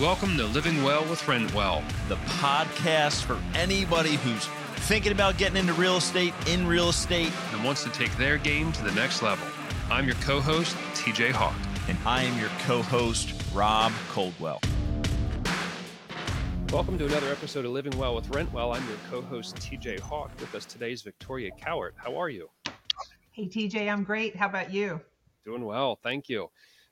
Welcome to Living Well with Rentwell, the podcast for anybody who's thinking about getting into real estate, in real estate, and wants to take their game to the next level. I'm your co host, TJ Hock. And I am your co host, Rob Coldwell. Welcome to another episode of Living Well with Rentwell. I'm your co host, TJ Hock. With us today is Victoria Cowart. How are you? Hey, TJ, I'm great. How about you? Doing well. Thank you.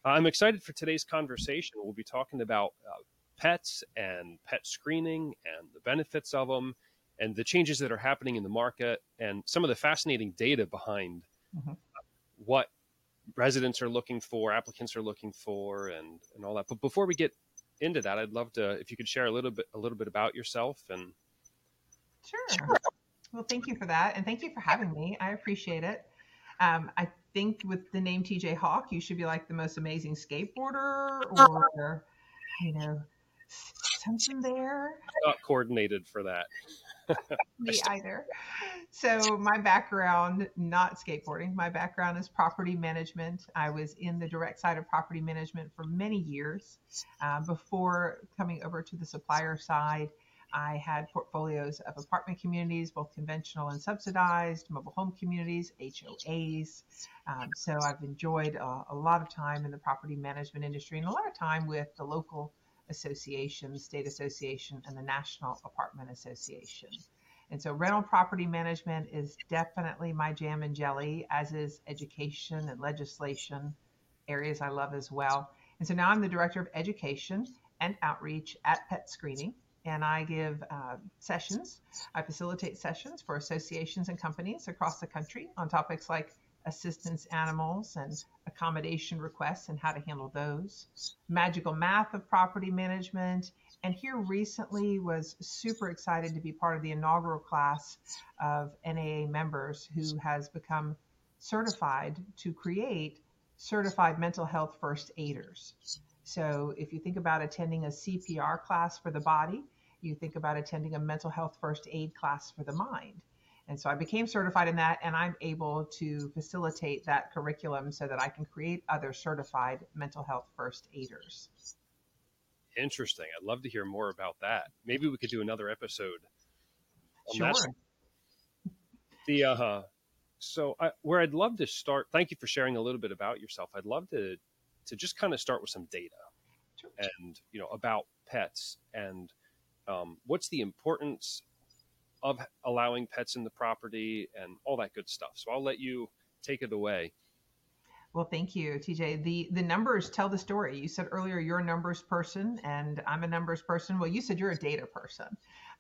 I'm excited for today's conversation. We'll be talking about uh, pets and pet screening and the benefits of them and the changes that are happening in the market and some of the fascinating data behind mm-hmm. what residents are looking for, applicants are looking for, and, and all that. But before we get into that, I'd love to if you could share a little bit a little bit about yourself and. Sure. Well, thank you for that, and thank you for having me. I appreciate it. Um, I think with the name TJ Hock, you should be like the most amazing skateboarder or, you know, something there. Not coordinated for that. Me either. So my background, not skateboarding. My background is property management. I was in the direct side of property management for many years uh, before coming over to the supplier side I had portfolios of apartment communities, both conventional and subsidized, mobile home communities, HOAs. Um, so I've enjoyed a, a, lot of time in the property management industry and a lot of time with the local association, the state association, and the National Apartment Association. And so rental property management is definitely my jam and jelly, as is education and legislation, areas I love as well. And so now I'm the director of education and outreach at Pet Screening and I give uh, sessions. I facilitate sessions for associations and companies across the country on topics like assistance animals and accommodation requests and how to handle those, magical math of property management. And here recently was super excited to be part of the inaugural class of NAA members who has become certified to create certified mental health first aiders. So if you think about attending a CPR class for the body, you think about attending a mental health first aid class for the mind. And so I became certified in that, and I'm able to facilitate that curriculum so that I can create other certified mental health first aiders. Interesting. I'd love to hear more about that. Maybe we could do another episode. sure. That. The uh, so I, where I'd love to start. Thank you for sharing a little bit about yourself. I'd love to to just kind of start with some data, sure. and you know about pets and um, what's the importance of allowing pets in the property and all that good stuff. So I'll let you take it away. Well, thank you, TJ. The the numbers tell the story. You said earlier you're a numbers person, and I'm a numbers person. Well, you said you're a data person,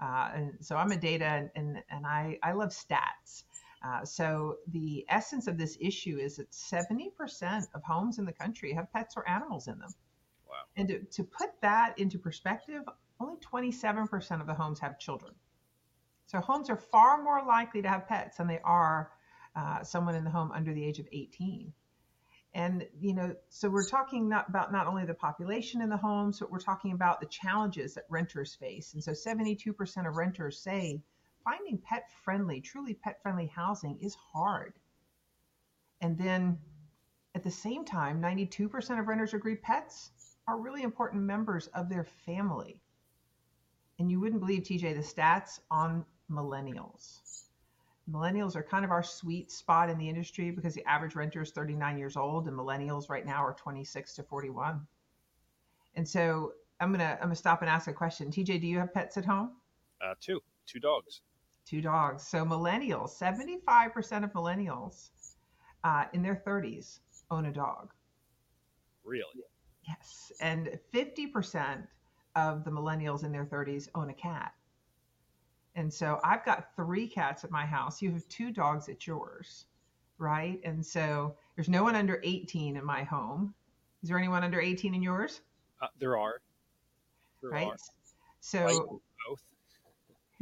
uh, and so I'm a data, and and, and I I love stats. Uh, so the essence of this issue is that 70% of homes in the country have pets or animals in them. Wow. And to, to put that into perspective, only 27% of the homes have children. So homes are far more likely to have pets than they are uh, someone in the home under the age of 18. And you know, so we're talking not about not only the population in the homes, but we're talking about the challenges that renters face. And so 72% of renters say finding pet friendly, truly pet friendly housing is hard. And then at the same time, 92% of renters agree pets are really important members of their family and you wouldn't believe TJ the stats on millennials. Millennials are kind of our sweet spot in the industry because the average renter is 39 years old and millennials right now are 26 to 41. And so I'm gonna I'm gonna stop and ask a question. TJ, do you have pets at home? Uh, two, two dogs. Two dogs. So millennials, 75% of millennials uh, in their 30s own a dog. Really? Yes, and 50% of the millennials in their 30s own a cat. And so I've got three cats at my house. You have two dogs at yours, right? And so there's no one under 18 in my home. Is there anyone under 18 in yours? Uh, there are. There right. Are. So both.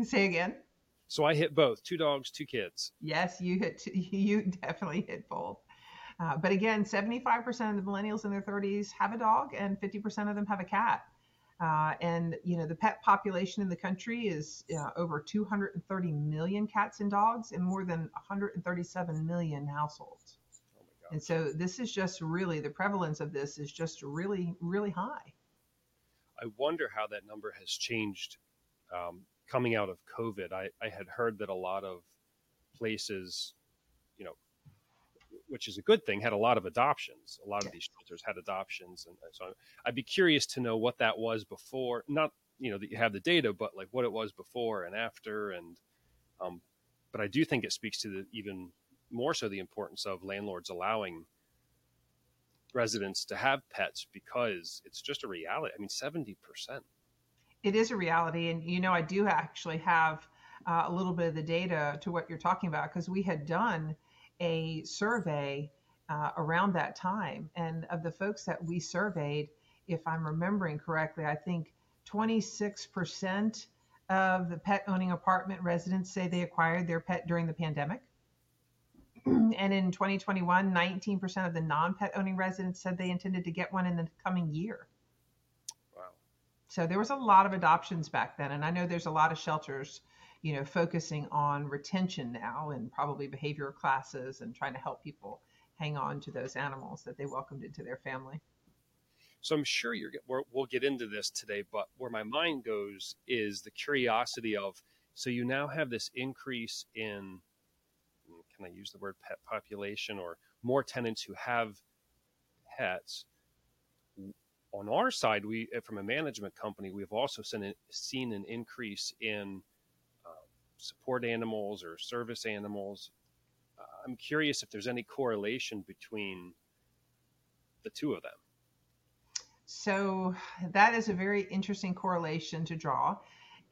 Say again. So I hit both. Two dogs, two kids. Yes, you hit. You definitely hit both. Uh, but again, 75% of the millennials in their 30s have a dog, and 50% of them have a cat. Uh, and you know the pet population in the country is uh, over 230 million cats and dogs in more than 137 million households. Oh and so this is just really the prevalence of this is just really really high. I wonder how that number has changed um, coming out of COVID. I, I had heard that a lot of places, which is a good thing, had a lot of adoptions. A lot of these shelters had adoptions, and so I'd be curious to know what that was before. Not you know that you have the data, but like what it was before and after, and um, but I do think it speaks to the even more so the importance of landlords allowing residents to have pets because it's just a reality. I mean, seventy percent. It is a reality, and you know, I do actually have uh, a little bit of the data to what you're talking about because we had done a survey uh, around that time. And of the folks that we surveyed, if I'm remembering correctly, I think 26% of the pet owning apartment residents say they acquired their pet during the pandemic. and in 2021, 19% of the non pet owning residents said they intended to get one in the coming year. Wow. So there was a lot of adoptions back then. And I know there's a lot of shelters you know, focusing on retention now and probably behavioral classes and trying to help people hang on to those animals that they welcomed into their family. So I'm sure you're we'll get into this today, but where my mind goes is the curiosity of so you now have this increase in can I use the word pet population or more tenants who have pets. On our side, we from a management company, we've also seen an increase in support animals or service animals. Uh, I'm curious if there's any correlation between the two of them. So that is a very interesting correlation to draw.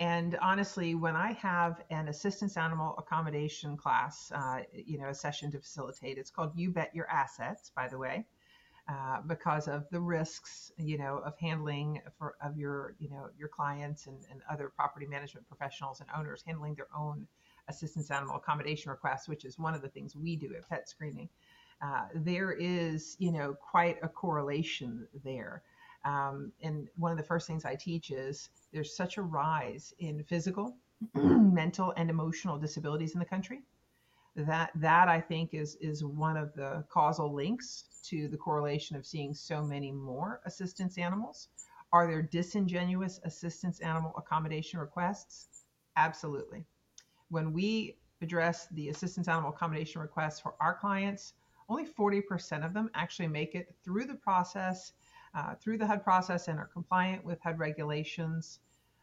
And honestly, when I have an assistance animal accommodation class, uh, you know, a session to facilitate, it's called You Bet Your Assets, by the way. Uh, because of the risks, you know, of handling for of your, you know, your clients and, and other property management professionals and owners handling their own assistance animal accommodation requests, which is one of the things we do at pet screening. Uh, there is, you know, quite a correlation there. Um, and one of the first things I teach is there's such a rise in physical, mental, and emotional disabilities in the country that that I think is is one of the causal links to the correlation of seeing so many more assistance animals. Are there disingenuous assistance animal accommodation requests? Absolutely. When we address the assistance animal accommodation requests for our clients, only 40% of them actually make it through the process, uh, through the HUD process, and are compliant with HUD regulations.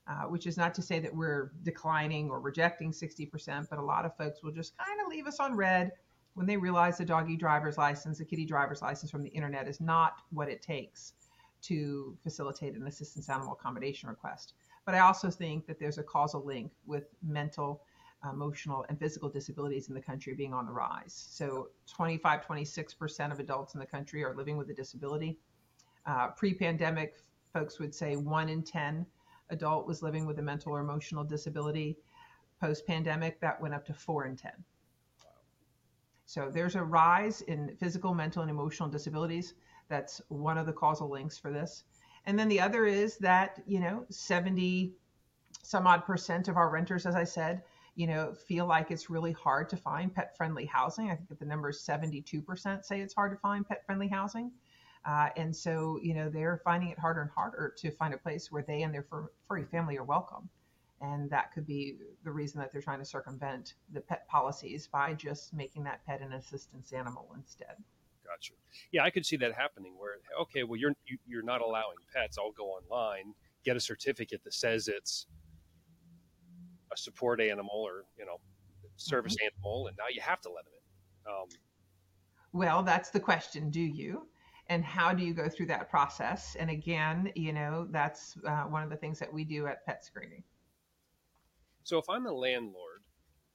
Uh, which is not to say that we're declining or rejecting 60%, but a lot of folks will just kind of leave us on red when they realize the doggy driver's license, the kitty driver's license from the internet is not what it takes to facilitate an assistance animal accommodation request. But I also think that there's a causal link with mental, emotional, and physical disabilities in the country being on the rise. So 25, 26% of adults in the country are living with a disability. Uh, Pre pandemic, folks would say one in 10 adult was living with a mental or emotional disability. Post pandemic, that went up to four in 10. So there's a rise in physical, mental, and emotional disabilities. That's one of the causal links for this. And then the other is that, you know, 70 some odd percent of our renters, as I said, you know, feel like it's really hard to find pet friendly housing. I think that the number is 72% say it's hard to find pet friendly housing. Uh, and so, you know, they're finding it harder and harder to find a place where they and their fur- furry family are welcome and that could be the reason that they're trying to circumvent the pet policies by just making that pet an assistance animal instead. Gotcha. Yeah, I could see that happening. Where okay, well you're you, are you are not allowing pets. I'll go online, get a certificate that says it's a support animal or you know service mm-hmm. animal, and now you have to let them in. Um, well, that's the question. Do you? And how do you go through that process and again you know that's uh, one of the things that we do at pet screening so if I'm a landlord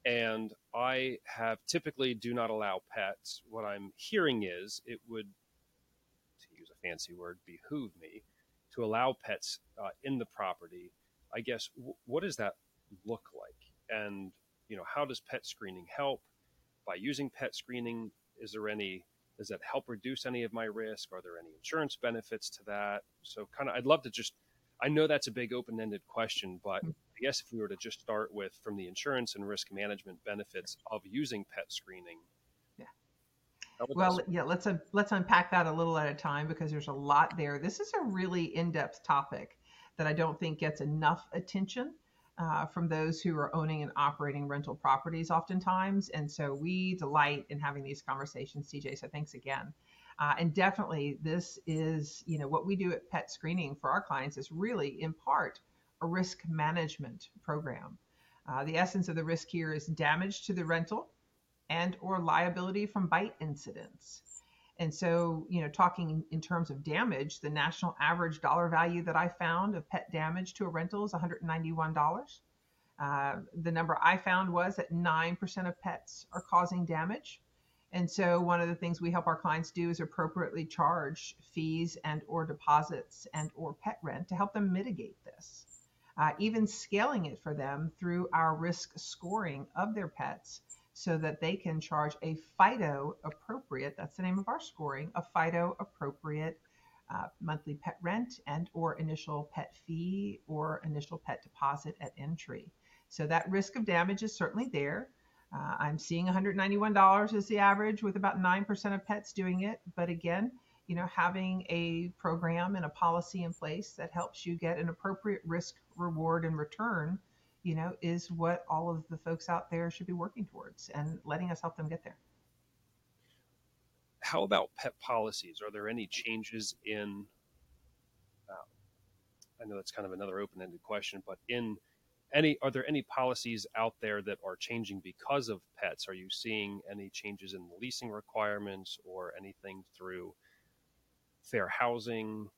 and I have typically do not allow pets, what I'm hearing is it would, to use a fancy word, behoove me to allow pets uh, in the property. I guess w- what does that look like? And you know, how does pet screening help? By using pet screening, is there any does that help reduce any of my risk? Are there any insurance benefits to that? So, kind of, I'd love to just. I know that's a big open-ended question, but hmm. I guess if we were to just start with from the insurance and risk management benefits of using pet screening. Yeah. Well, yeah, let's uh, let's unpack that a little at a time because there's a lot there. This is a really in-depth topic that I don't think gets enough attention uh, from those who are owning and operating rental properties oftentimes. And so we delight in having these conversations, TJ. So thanks again. Uh, and definitely, this is, you know, what we do at Pet Screening for our clients is really, in part, a risk management program. Uh, the essence of the risk here is damage to the rental and or liability from bite incidents. And so, you know, talking in terms of damage, the national average dollar value that I found of pet damage to a rental is $191. Uh, the number I found was that 9% of pets are causing damage. And so one of the things we help our clients do is appropriately charge fees and or deposits and or pet rent to help them mitigate this. Uh, even scaling it for them through our risk scoring of their pets so that they can charge a FIDO appropriate, that's the name of our scoring, a FIDO appropriate uh, monthly pet rent and or initial pet fee or initial pet deposit at entry. So that risk of damage is certainly there. Uh, I'm seeing $191 as the average with about 9% of pets doing it. But again, you know, having a program and a policy in place that helps you get an appropriate risk reward and return you know, is what all of the folks out there should be working towards and letting us help them get there. How about pet policies? Are there any changes in? Uh, I know that's kind of another open-ended question, but in any are there any policies out there that are changing because of pets? Are you seeing any changes in the leasing requirements or anything through fair housing?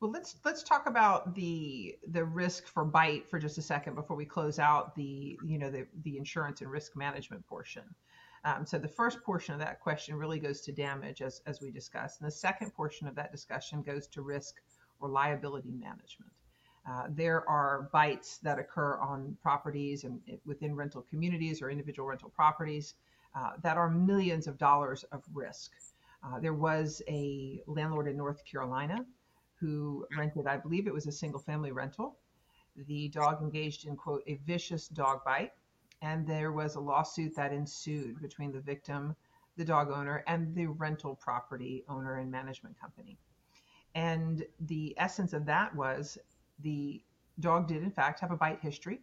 Well, let's let's talk about the the risk for bite for just a second before we close out the you know the the insurance and risk management portion. Um, so the first portion of that question really goes to damage, as as we discussed, and the second portion of that discussion goes to risk or liability management. Uh, there are bites that occur on properties and within rental communities or individual rental properties uh, that are millions of dollars of risk. Uh, there was a landlord in North Carolina who rented, I believe it was a single family rental. The dog engaged in, quote, a vicious dog bite. And there was a lawsuit that ensued between the victim, the dog owner, and the rental property owner and management company. And the essence of that was the dog did, in fact, have a bite history.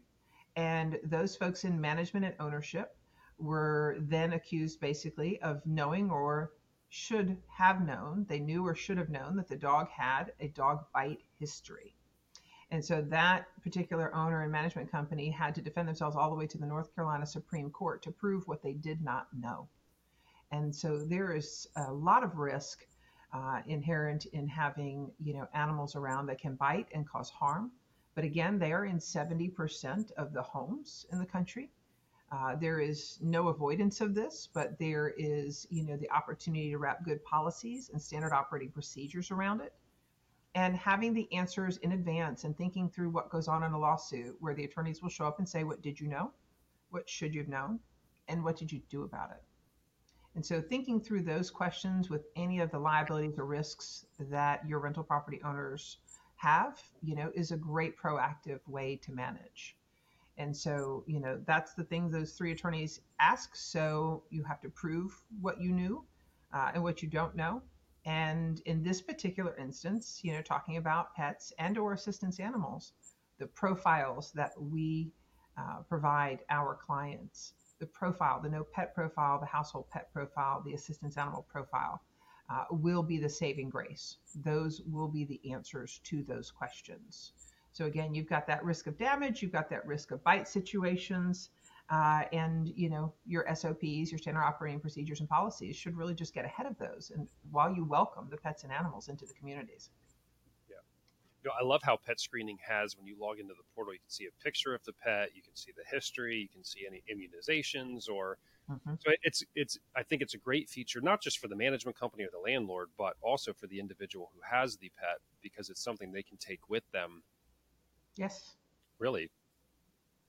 And those folks in management and ownership were then accused basically of knowing or should have known, they knew or should have known that the dog had a dog bite history. And so that particular owner and management company had to defend themselves all the way to the North Carolina Supreme Court to prove what they did not know. And so there is a lot of risk uh, inherent in having you know animals around that can bite and cause harm. But again, they are in 70% of the homes in the country. Uh, there is no avoidance of this, but there is, you know, the opportunity to wrap good policies and standard operating procedures around it. And having the answers in advance and thinking through what goes on in a lawsuit where the attorneys will show up and say, What did you know? What should you have known? And what did you do about it? And so thinking through those questions with any of the liabilities or risks that your rental property owners have, you know, is a great proactive way to manage. And so, you know, that's the thing those three attorneys ask. So you have to prove what you knew uh, and what you don't know. And in this particular instance, you know, talking about pets and or assistance animals, the profiles that we uh, provide our clients, the profile, the no pet profile, the household pet profile, the assistance animal profile, uh, will be the saving grace. Those will be the answers to those questions. So again, you've got that risk of damage, you've got that risk of bite situations, uh, and you know your SOPs, your standard operating procedures and policies should really just get ahead of those. And while you welcome the pets and animals into the communities. Yeah, you know, I love how pet screening has when you log into the portal, you can see a picture of the pet, you can see the history, you can see any immunizations or. Mm-hmm. So it's it's I think it's a great feature not just for the management company or the landlord, but also for the individual who has the pet because it's something they can take with them Yes. Really?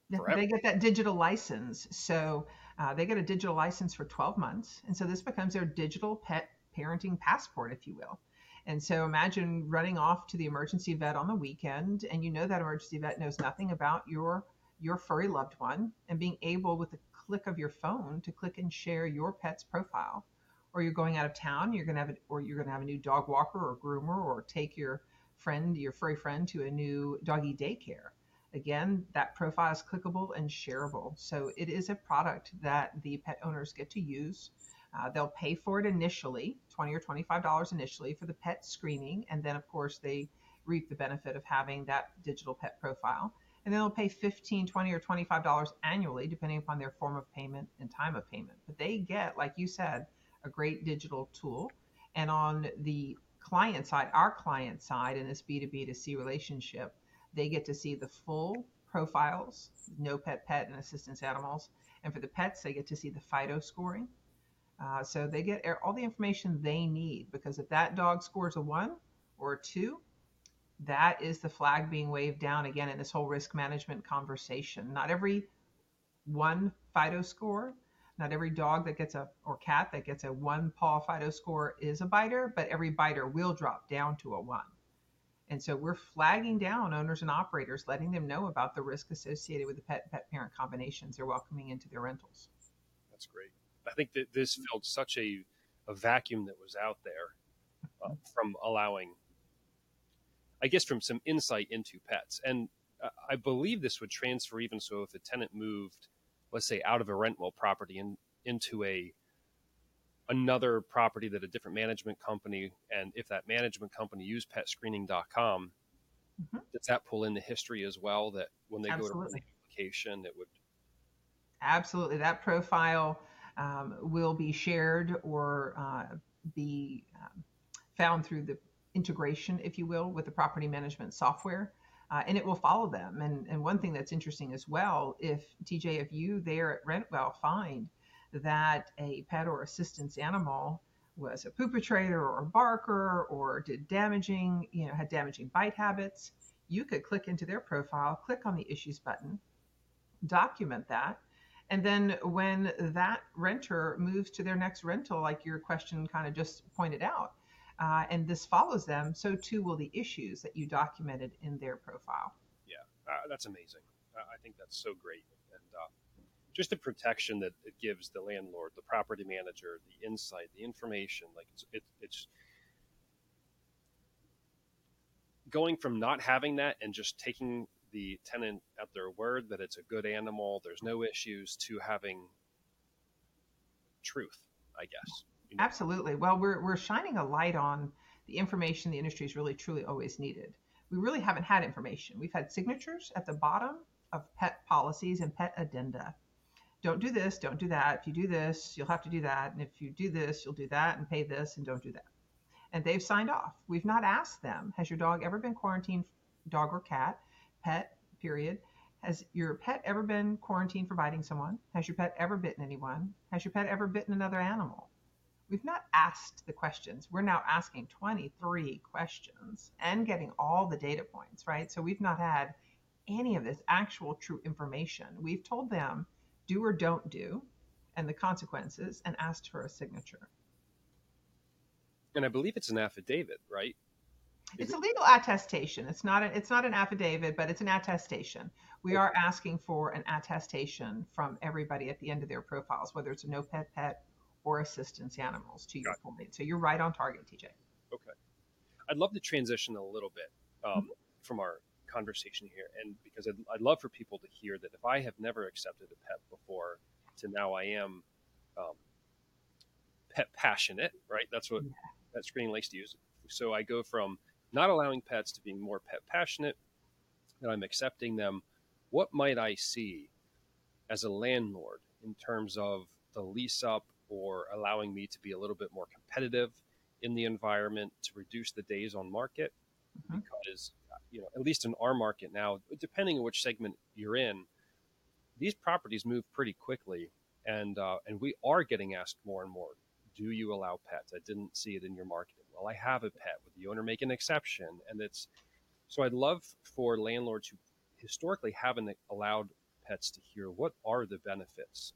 Yeah, they get that digital license. So uh, they get a digital license for 12 months. And so this becomes their digital pet parenting passport, if you will. And so imagine running off to the emergency vet on the weekend, and you know that emergency vet knows nothing about your your furry loved one, and being able with the click of your phone to click and share your pet's profile. Or you're going out of town, you're gonna have a, or you're gonna have a new dog walker or groomer, or take your friend, your furry friend, to a new doggy daycare. Again, that profile is clickable and shareable. So it is a product that the pet owners get to use. Uh, they'll pay for it initially, 20 or $25 initially for the pet screening. And then, of course, they reap the benefit of having that digital pet profile. And then they'll pay 15, 20, or $25 annually, depending upon their form of payment and time of payment. But they get, like you said, a great digital tool. And on the client side, our client side in this B2B to C relationship, they get to see the full profiles, no pet, pet, and assistance animals. And for the pets, they get to see the FIDO scoring. Uh, so they get all the information they need because if that dog scores a one or a two, that is the flag being waved down again in this whole risk management conversation. Not every one FIDO score, not every dog that gets a or cat that gets a one paw FIDO score is a biter, but every biter will drop down to a one. And so we're flagging down owners and operators, letting them know about the risk associated with the pet pet parent combinations they're welcoming into their rentals. That's great. I think that this filled such a, a vacuum that was out there uh, from allowing, I guess, from some insight into pets. And uh, I believe this would transfer even so if a tenant moved, let's say, out of a rentable property and into a another property that a different management company, and if that management company used petscreening.com, mm-hmm. does that pull in the history as well? That when they Absolutely. go to the application, it would. Absolutely. That profile um, will be shared or uh, be um, found through the integration, if you will, with the property management software. Uh, and it will follow them. And, and one thing that's interesting as well, if TJ, if you there at Rentwell find that a pet or assistance animal was a perpetrator or a barker or did damaging, you know, had damaging bite habits, you could click into their profile, click on the issues button, document that. And then when that renter moves to their next rental, like your question kind of just pointed out, uh, and this follows them, so too will the issues that you documented in their profile. Yeah, uh, that's amazing. I think that's so great. And uh, just the protection that it gives the landlord, the property manager, the insight, the information. Like it's it, it's going from not having that and just taking the tenant at their word that it's a good animal, there's no issues, to having truth, I guess. Absolutely. Well, we're we're shining a light on the information the industry is really truly always needed. We really haven't had information. We've had signatures at the bottom of pet policies and pet addenda don't do this, don't do that. If you do this, you'll have to do that. And if you do this, you'll do that and pay this and don't do that. And they've signed off. We've not asked them, has your dog ever been quarantined, dog or cat, pet, period? Has your pet ever been quarantined for biting someone? Has your pet ever bitten anyone? Has your pet ever bitten another animal? We've not asked the questions. We're now asking 23 questions and getting all the data points, right? So we've not had any of this actual true information. We've told them do or don't do and the consequences and asked for a signature. And I believe it's an affidavit, right? Is it's it? a legal attestation. It's not a, it's not an affidavit, but it's an attestation. We are asking for an attestation from everybody at the end of their profiles, whether it's a no pet pet or assistance animals. To your point, so you're right on target, TJ. Okay, I'd love to transition a little bit um, mm-hmm. from our conversation here, and because I'd, I'd, love for people to hear that if I have never accepted a pet before, to now I am um, pet passionate, right? That's what yeah. that screening likes to use. So I go from not allowing pets to being more pet passionate, and I'm accepting them. What might I see as a landlord in terms of the lease up or allowing me to be a little bit more competitive in the environment to reduce the days on market? Mm-hmm. Because you know, at least in our market now, depending on which segment you're in, these properties move pretty quickly, and uh, and we are getting asked more and more. Do you allow pets? I didn't see it in your marketing. Well, I have a pet. Would the owner make an exception? And it's so I'd love for landlords who historically haven't allowed pets to hear what are the benefits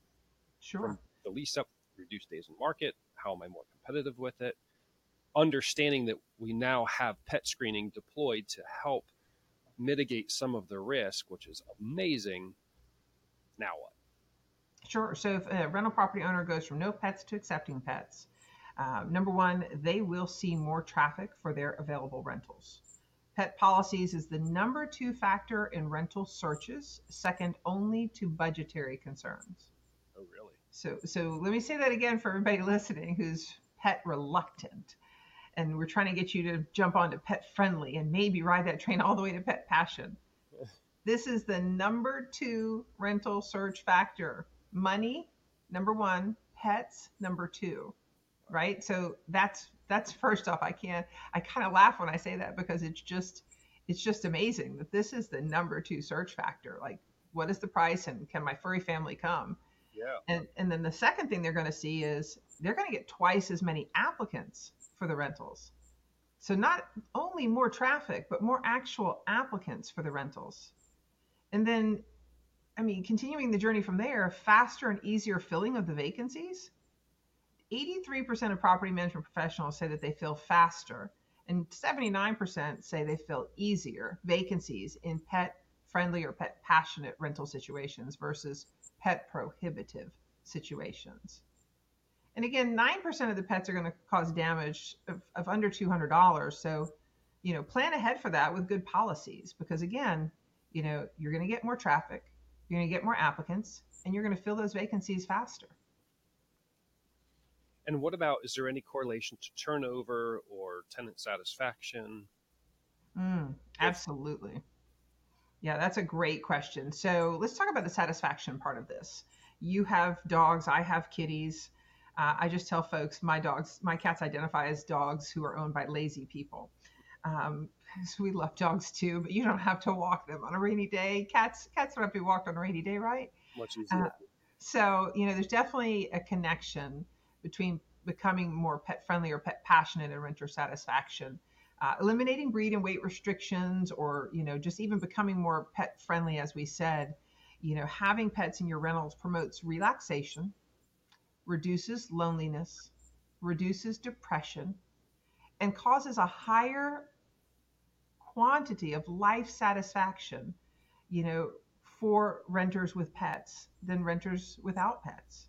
sure. from the lease up, reduced days in market. How am I more competitive with it? understanding that we now have pet screening deployed to help mitigate some of the risk, which is amazing. Now what? Sure. So if a rental property owner goes from no pets to accepting pets, uh, number one, they will see more traffic for their available rentals. Pet policies is the number two factor in rental searches, second only to budgetary concerns. So, so let me say that again for everybody listening who's pet reluctant. And we're trying to get you to jump onto pet friendly and maybe ride that train all the way to pet passion. This is the number two rental search factor. Money, number one, pets, number two. Right? So that's that's first off. I can't I kind of laugh when I say that because it's just it's just amazing that this is the number two search factor. Like what is the price and can my furry family come? Yeah. And and then the second thing they're going to see is they're going to get twice as many applicants for the rentals. So not only more traffic, but more actual applicants for the rentals. And then I mean, continuing the journey from there, faster and easier filling of the vacancies. 83% of property management professionals say that they fill faster, and 79% say they fill easier vacancies in pet friendly or pet passionate rental situations versus pet prohibitive situations. And again, 9% of the pets are going to cause damage of, of under $200. So, you know, plan ahead for that with good policies because, again, you know, you're going to get more traffic, you're going to get more applicants, and you're going to fill those vacancies faster. And what about, is there any correlation to turnover or tenant satisfaction? Mm, absolutely. Yeah, that's a great question. So let's talk about the satisfaction part of this. You have dogs, I have kitties. Uh, I just tell folks my dogs, my cats identify as dogs who are owned by lazy people. Um, so we love dogs too, but you don't have to walk them on a rainy day. Cats, cats don't have to be walked on a rainy day, right? Much easier. Uh, so you know, there's definitely a connection between becoming more pet friendly or pet passionate and renter satisfaction. Uh, eliminating breed and weight restrictions, or you know, just even becoming more pet friendly, as we said, you know, having pets in your rentals promotes relaxation, reduces loneliness, reduces depression, and causes a higher quantity of life satisfaction, you know, for renters with pets than renters without pets.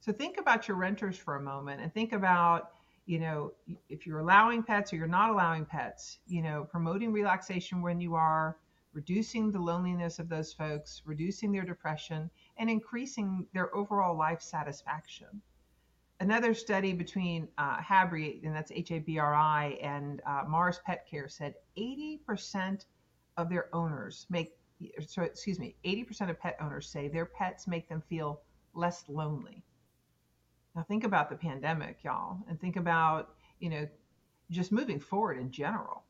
So think about your renters for a moment and think about, you know, if you're allowing pets or you're not allowing pets, you know, promoting relaxation when you are, reducing the loneliness of those folks, reducing their depression, and increasing their overall life satisfaction. Another study between uh, Habri, and that's H A B R I, and uh, Mars Pet Care said 80% of their owners make, so excuse me, 80% of pet owners say their pets make them feel less lonely. Now think about the pandemic, y'all, and think about, you know, just moving forward in general.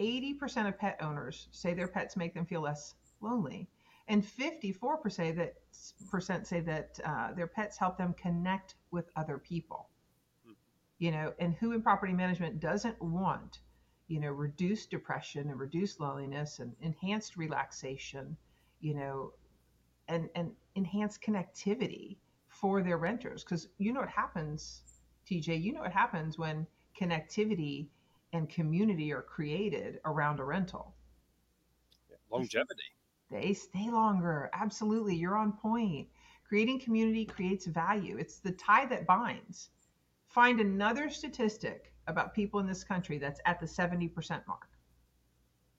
80% of pet owners say their pets make them feel less lonely, and 54% say that percent say that uh, their pets help them connect with other people. You know, and who in property management doesn't want, you know, reduced depression and reduced loneliness and enhanced relaxation, you know, and and enhanced connectivity for their renters because you know what happens, TJ. You know what happens when connectivity and community are created around a rental. Yeah, longevity. They stay longer. Absolutely. You're on point. Creating community creates value. It's the tie that binds. Find another statistic about people in this country that's at the 70% mark.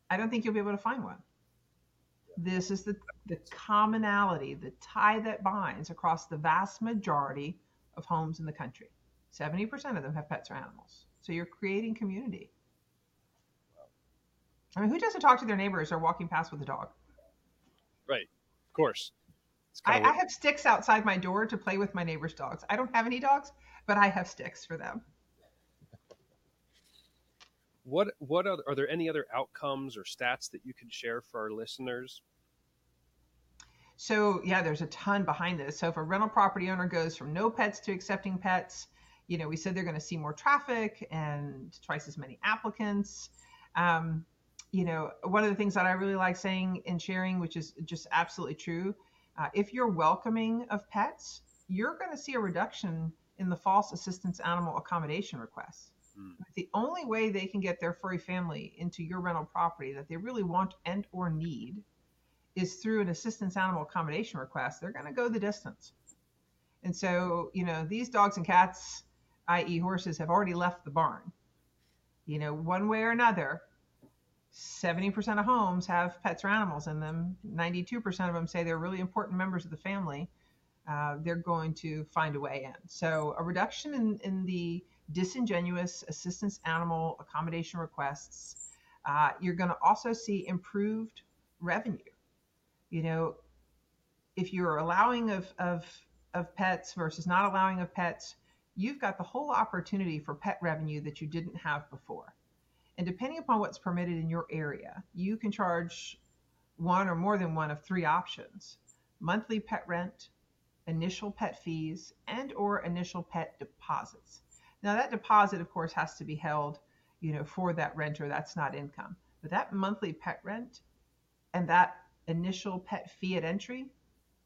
I don't think you'll be able to find one. This is the, the commonality, the tie that binds across the vast majority of homes in the country. 70% of them have pets or animals. So you're creating community. I mean, who doesn't talk to their neighbors or walking past with a dog? Right. Of course. I, I, have sticks outside my door to play with my neighbor's dogs. I don't have any dogs, but I have sticks for them. What what are, are there any other outcomes or stats that you could share for our listeners? So yeah, there's a ton behind this. So if a rental property owner goes from no pets to accepting pets, you know, we said they're going to see more traffic and twice as many applicants. Um, you know, one of the things that I really like saying and sharing, which is just absolutely true, uh, if you're welcoming of pets, you're going to see a reduction in the false assistance animal accommodation requests. Mm. The only way they can get their furry family into your rental property that they really want and or need is through an assistance animal accommodation request. They're going to go the distance. And so, you know, these dogs and cats, i.e., horses, have already left the barn. You know, one way or another, 70% of homes have pets or animals in them. 92% of them say they're really important members of the family. Uh, they're going to find a way in. So, a reduction in, in the disingenuous assistance animal accommodation requests. Uh, you're going to also see improved revenue. You know, if you're allowing of, of, of pets versus not allowing of pets, you've got the whole opportunity for pet revenue that you didn't have before. And depending upon what's permitted in your area, you can charge one or more than one of three options monthly pet rent, initial pet fees, and or initial pet deposits. Now that deposit, of course, has to be held, you know, for that renter. That's not income. But that monthly pet rent and that initial pet fee at entry,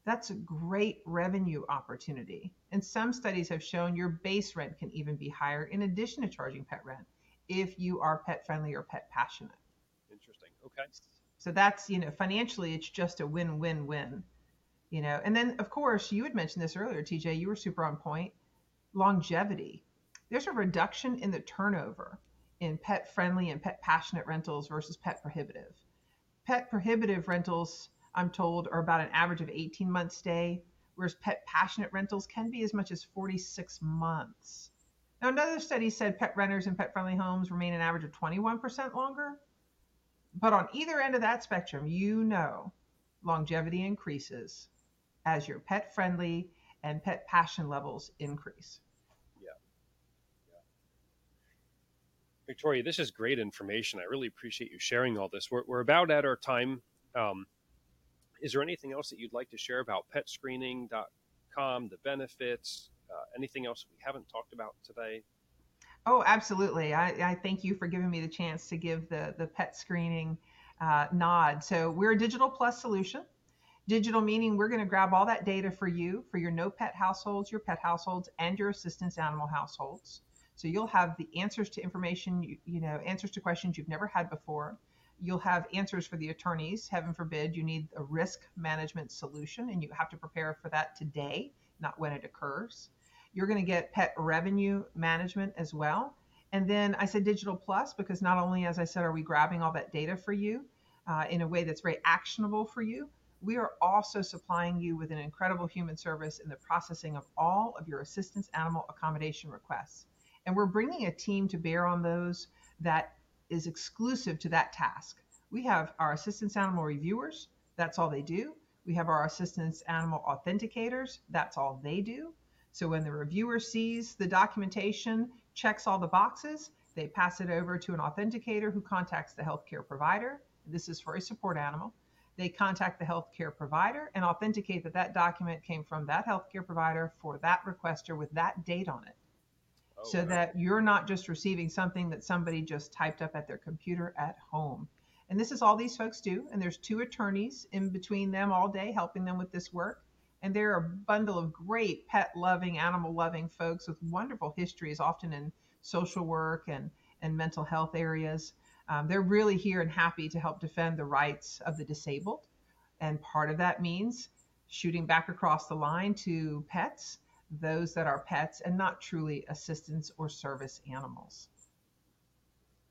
that's a great revenue opportunity. And some studies have shown your base rent can even be higher in addition to charging pet rent if you are pet friendly or pet passionate. Interesting. Okay. So that's, you know, financially, it's just a win win win. You know, and then of course, you had mentioned this earlier, TJ, you were super on point. Longevity. There's a reduction in the turnover in pet friendly and pet passionate rentals versus pet prohibitive. Pet prohibitive rentals, I'm told, are about an average of 18 months stay, whereas pet passionate rentals can be as much as 46 months. Now, another study said pet renters in pet friendly homes remain an average of 21% longer. But on either end of that spectrum, you know longevity increases as your pet friendly and pet passion levels increase. Yeah. yeah. Victoria, this is great information. I really appreciate you sharing all this. We're, we're about at our time. Um, is there anything else that you'd like to share about petscreening.com, the benefits, uh, anything else we haven't talked about today? Oh, absolutely. I, I, thank you for giving me the chance to give the, the pet screening uh, nod. So, we're a digital plus solution. Digital meaning we're going to grab all that data for you, for your no pet households, your pet households, and your assistance animal households. So, you'll have the answers to information, you, you know, answers to questions you've never had before. You'll have answers for the attorneys. Heaven forbid you need a risk management solution, and you have to prepare for that today, not when it occurs. You're going to get pet revenue management as well. And then I said digital plus because not only, as I said, are we grabbing all that data for you uh, in a way that's very actionable for you, we are also supplying you with an incredible human service in the processing of all of your assistance animal accommodation requests. And we're bringing a team to bear on those that is exclusive to that task. We have our assistance animal reviewers, that's all they do. We have our assistance animal authenticators, that's all they do. So when the reviewer sees the documentation, checks all the boxes, they pass it over to an authenticator who contacts the healthcare provider. This is for a support animal. They contact the healthcare provider and authenticate that that document came from that healthcare provider for that requester with that date on it. Oh, so wow. that you're not just receiving something that somebody just typed up at their computer at home. And this is all these folks do. And there's two attorneys in between them all day helping them with this work. And they're a bundle of great pet loving, animal loving folks with wonderful histories, often in social work and, and mental health areas. Um, they're really here and happy to help defend the rights of the disabled. And part of that means shooting back across the line to pets, those that are pets and not truly assistance or service animals.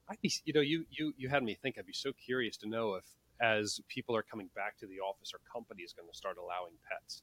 I'd be, you know, you, you, you had me think, I'd be so curious to know if, as people are coming back to the office, our company is going to start allowing pets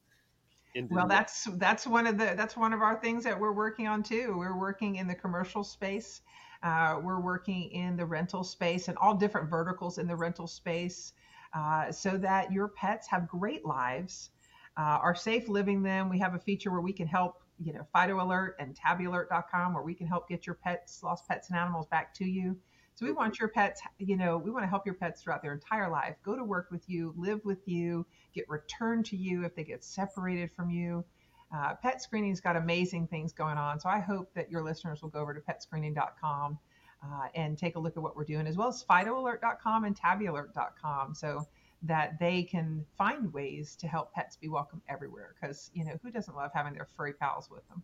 well that's that's one of the that's one of our things that we're working on too we're working in the commercial space uh, we're working in the rental space and all different verticals in the rental space uh, so that your pets have great lives uh, are safe living them we have a feature where we can help you know fido alert and tabbyalert.com where we can help get your pets lost pets and animals back to you so we want your pets, you know, we want to help your pets throughout their entire life, go to work with you, live with you, get returned to you if they get separated from you. Uh, pet screening's got amazing things going on. So I hope that your listeners will go over to petscreening.com uh, and take a look at what we're doing, as well as fidoalert.com and tabbyalert.com. So that they can find ways to help pets be welcome everywhere. Because, you know, who doesn't love having their furry pals with them?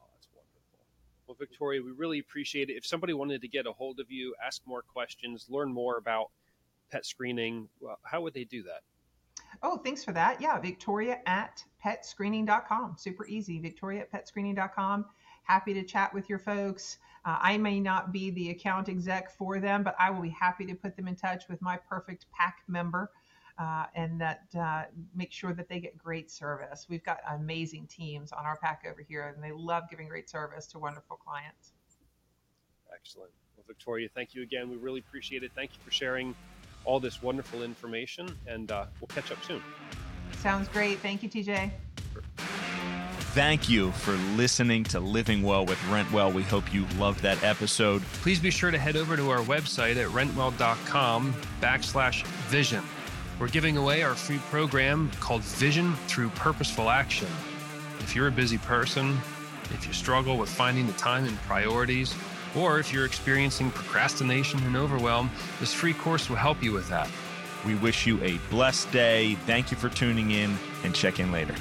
Oh, that's wonderful. Well, Victoria, we really appreciate it. If somebody wanted to get a hold of you, ask more questions, learn more about pet screening, well, how would they do that? Oh, thanks for that. Yeah, Victoria at petscreening.com. Super easy. Victoria at petscreening.com. happy to chat with your folks. Uh, I may not be the account exec for them, but I will be happy to put them in touch with my perfect PAC member uh, and that uh, make sure that they get great service. We've got amazing teams on our PAC over here, and they love giving great service to wonderful clients. Excellent. Well, Victoria, thank you again. We really appreciate it. Thank you for sharing all this wonderful information, and uh, we'll catch up soon. Sounds great. Thank you, TJ. Thank you for listening to Living Well with Rentwell. We hope you loved that episode. Please be sure to head over to our website at rentwell.com backslash vision. We're giving away our free program called Vision Through Purposeful Action. If you're a busy person, if you struggle with finding the time and priorities, or if you're experiencing procrastination and overwhelm, this free course will help you with that. We wish you a blessed day. Thank you for tuning in and check in later.